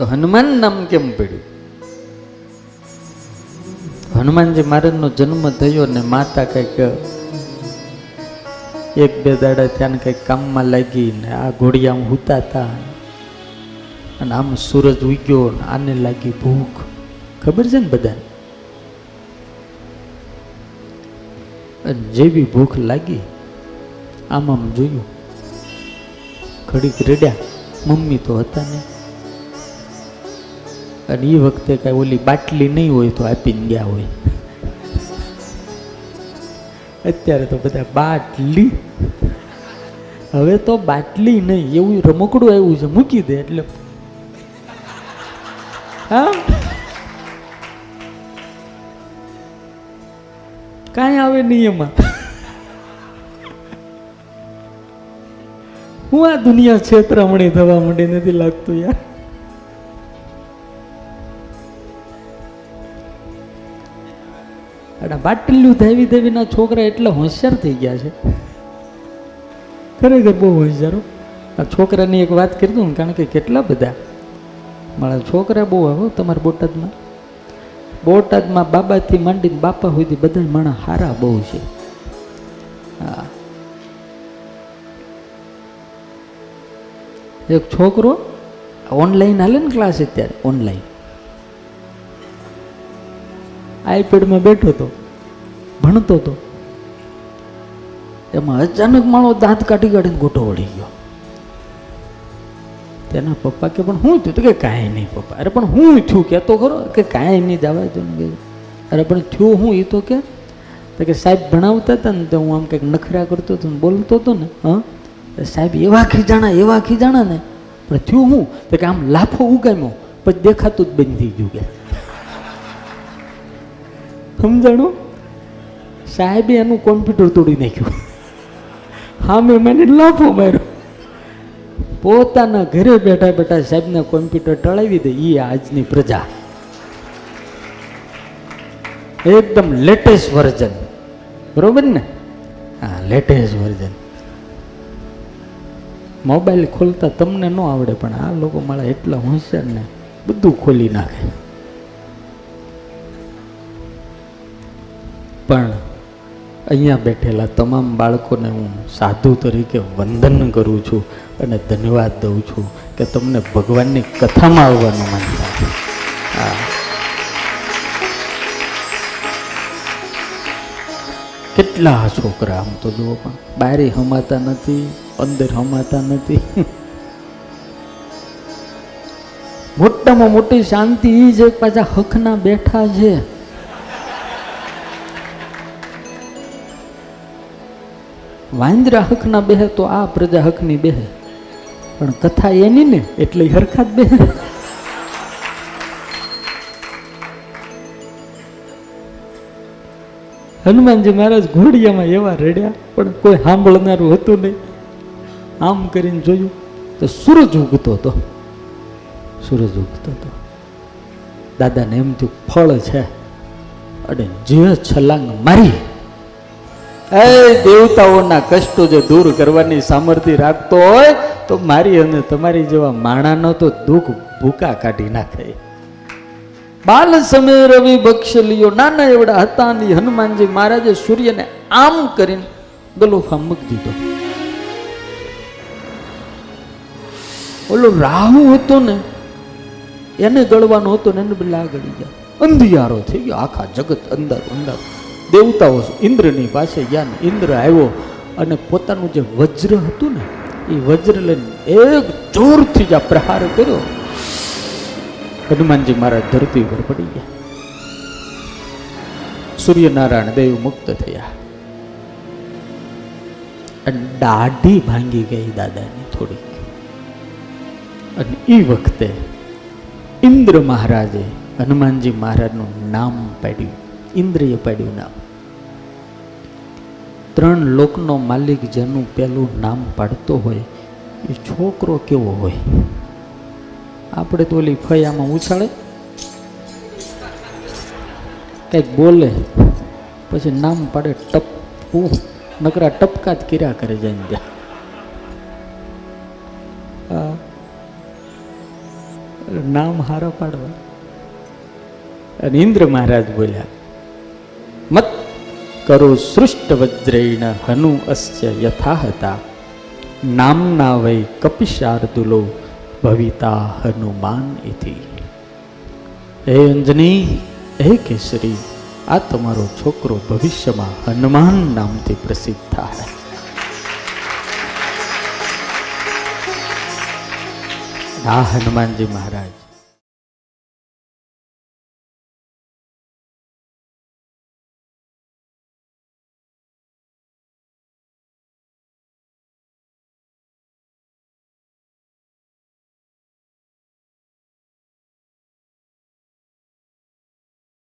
તો હનુમાન નામ કેમ પડ્યું? હનુમાનજી મહારાજનો જન્મ થયો ને માતા કંઈક એક બે દાડા ત્યાં કંઈક કામમાં લાગી ને આ ઘોડિયા હુતા હતા અને આમ સૂરજ ઉગ્યો ને આને લાગી ભૂખ. ખબર છે ને બધાને? જેવી ભૂખ લાગી, આમ આમ જોયું. ઘડીક રેડ્યા. મમ્મી તો હતા નહીં. અને એ વખતે કાંઈ ઓલી બાટલી નહીં હોય તો આપીને ગયા હોય. અત્યારે તો બધા બાટલી. હવે તો બાટલી નહીં, એવું રમકડું આવ્યું છે, મૂકી દે એટલે. હા? કાંઈ આવે નહીં એમાં. હું આ દુનિયા છેતરામણી થવા માંડી નથી લાગતું યાર. અને બાટલીઓ દેવી દેવીના છોકરા એટલા હોશિયાર થઈ ગયા છે. ખરેખર બહુ હોશિયારો આ છોકરાની એક વાત કરી દઉં કારણ કે કેટલા બધા. મારા છોકરા બહુ આવો તમારા બોટાદમાં. બોટાદમાં બાબાથી માંડીને બાપા સુધી બધા માણસ હારા બહુ છે. હા. એક છોકરો ઓનલાઈન હાલે ને ક્લાસ અત્યારે ઓનલાઈન આઈપેડમાં બેઠો હતો ભણતો હતો એમાં અચાનક માણો દાંત કાઢી કાઢીને ગોટો વળી ગયો. તેના પપ્પા કે, પણ હું થયું? તો કે, કાંઈ નહીં પપ્પા. અરે, પણ હું થયું? કહેતો ખરો. કે, કાંઈ નહીં, જવા દો કે અરે, પણ થયું હું? એ તો કે તો કે, સાહેબ ભણાવતા હતા ને, તો હું આમ કંઈક નખરા કરતો હતો ને, બોલતો હતો ને, હા? સાહેબ, એવા ખીજાણા એવા ખીજાણા ને. પણ થયું હું? તો કે, આમ લાફો ઉગામ્યો, પછી દેખાતું જ બંધ થઈ ગયું કે. સમજાણું? સાહેબે એનું કોમ્પ્યુટર તોડી નાખ્યું. હા મેં મને લાફો માર્યો. પોતાના ઘરે બેઠા બેઠા સાહેબને કોમ્પ્યુટર ટળાવી દે એ આજની પ્રજા. એકદમ લેટેસ્ટ વર્ઝન બરોબર ને? હા લેટેસ્ટ વર્ઝન મોબાઈલ ખોલતા તમને ન આવડે, પણ આ લોકો મારા એટલા હોશિયાર ને, બધું ખોલી નાખે. પણ અહીંયા બેઠેલા તમામ બાળકોને હું સાધુ તરીકે વંદન કરું છું અને ધન્યવાદ દઉં છું કે તમને ભગવાનની કથામાં આવવાનું માનતા હા. કેટલા છોકરા આમ તો જુઓ પણ બારે હમાતા નથી, અંદર હમાતા નથી. મોટામાં મોટી શાંતિ એ છે પાછા હકના બેઠા છે. વાંદરા હકના બેહે તો આ પ્રજા હકની બેહે. પણ કથા એની ને એટલે હરખા જ બેહે. હનુમાનજી મહારાજ ઘોડિયામાં એવા રડ્યા, પણ કોઈ સાંભળનારું હતું નહીં. આમ કરીને જોયું તો સૂરજ ઉગતો હતો. સૂરજ ઉગતો હતો. દાદાને એમ થયું, ફળ છે. અને જે છલાંગ મારી એ દેવતાઓના કષ્ટો જે દૂર કરવાની સામર્થ્ય રાખતો હોય, તો મારી અને તમારી જેવા માણાનો તો દુઃખ ભૂકા કાઢી નાખે. બાલ સમય રવિ બક્ષલીઓ નાના એવડા હતા ની હનુમાનજી મહારાજે સૂર્યને આમ કરીને ગલોફા મૂકી દીધો. ઓલો રાહુ હતો ને, એને ગળવાનો હતો ને એને બદલે ગયા. અંધિયારો થઈ ગયો, આખા જગત અંદર અંદર. દેવતાઓ ઇન્દ્રની પાસે ગયા ઇન્દ્ર આવ્યો અને પોતાનું જે વજ્ર હતું ને, એ વજ્ર લઈને એક જોરથી જ આ પ્રહાર કર્યો. હનુમાનજી મહારાજ ધરતી ઉપર પડી ગયા. સૂર્યનારાયણ દેવ મુક્ત થયા. અને દાઢી ભાંગી ગઈ દાદાની થોડીક. અને એ વખતે ઇન્દ્ર મહારાજે હનુમાનજી મહારાજનું નામ પાડ્યું. ઇન્દ્રિય પાડ્યું નામ ત્રણ લોકનો માલિક જેનું પેલું નામ પાડતો હોય એ છોકરો કેવો હોય? આપણે તો ઓલી ફયામાં ઉછાળે. કંઈક બોલે પછી નામ પાડે ટપકું. નકરા ટપકા જ કર્યા કરે જઈને ત્યાં. નામ હારા પાડવા. અને ઇન્દ્ર મહારાજ બોલ્યા મત કરો સૃષ્ટ વજ્રેણ હનુ અસ્ય યથા હતા નામના વૈ કપિશાર્દુલો ભવિતા હનુમાન ઇતિ હે અંજની હે કેસરી આ તમારો છોકરો ભવિષ્યમાં હનુમાન નામથી પ્રસિદ્ધ થાય આ હનુમાનજી મહારાજ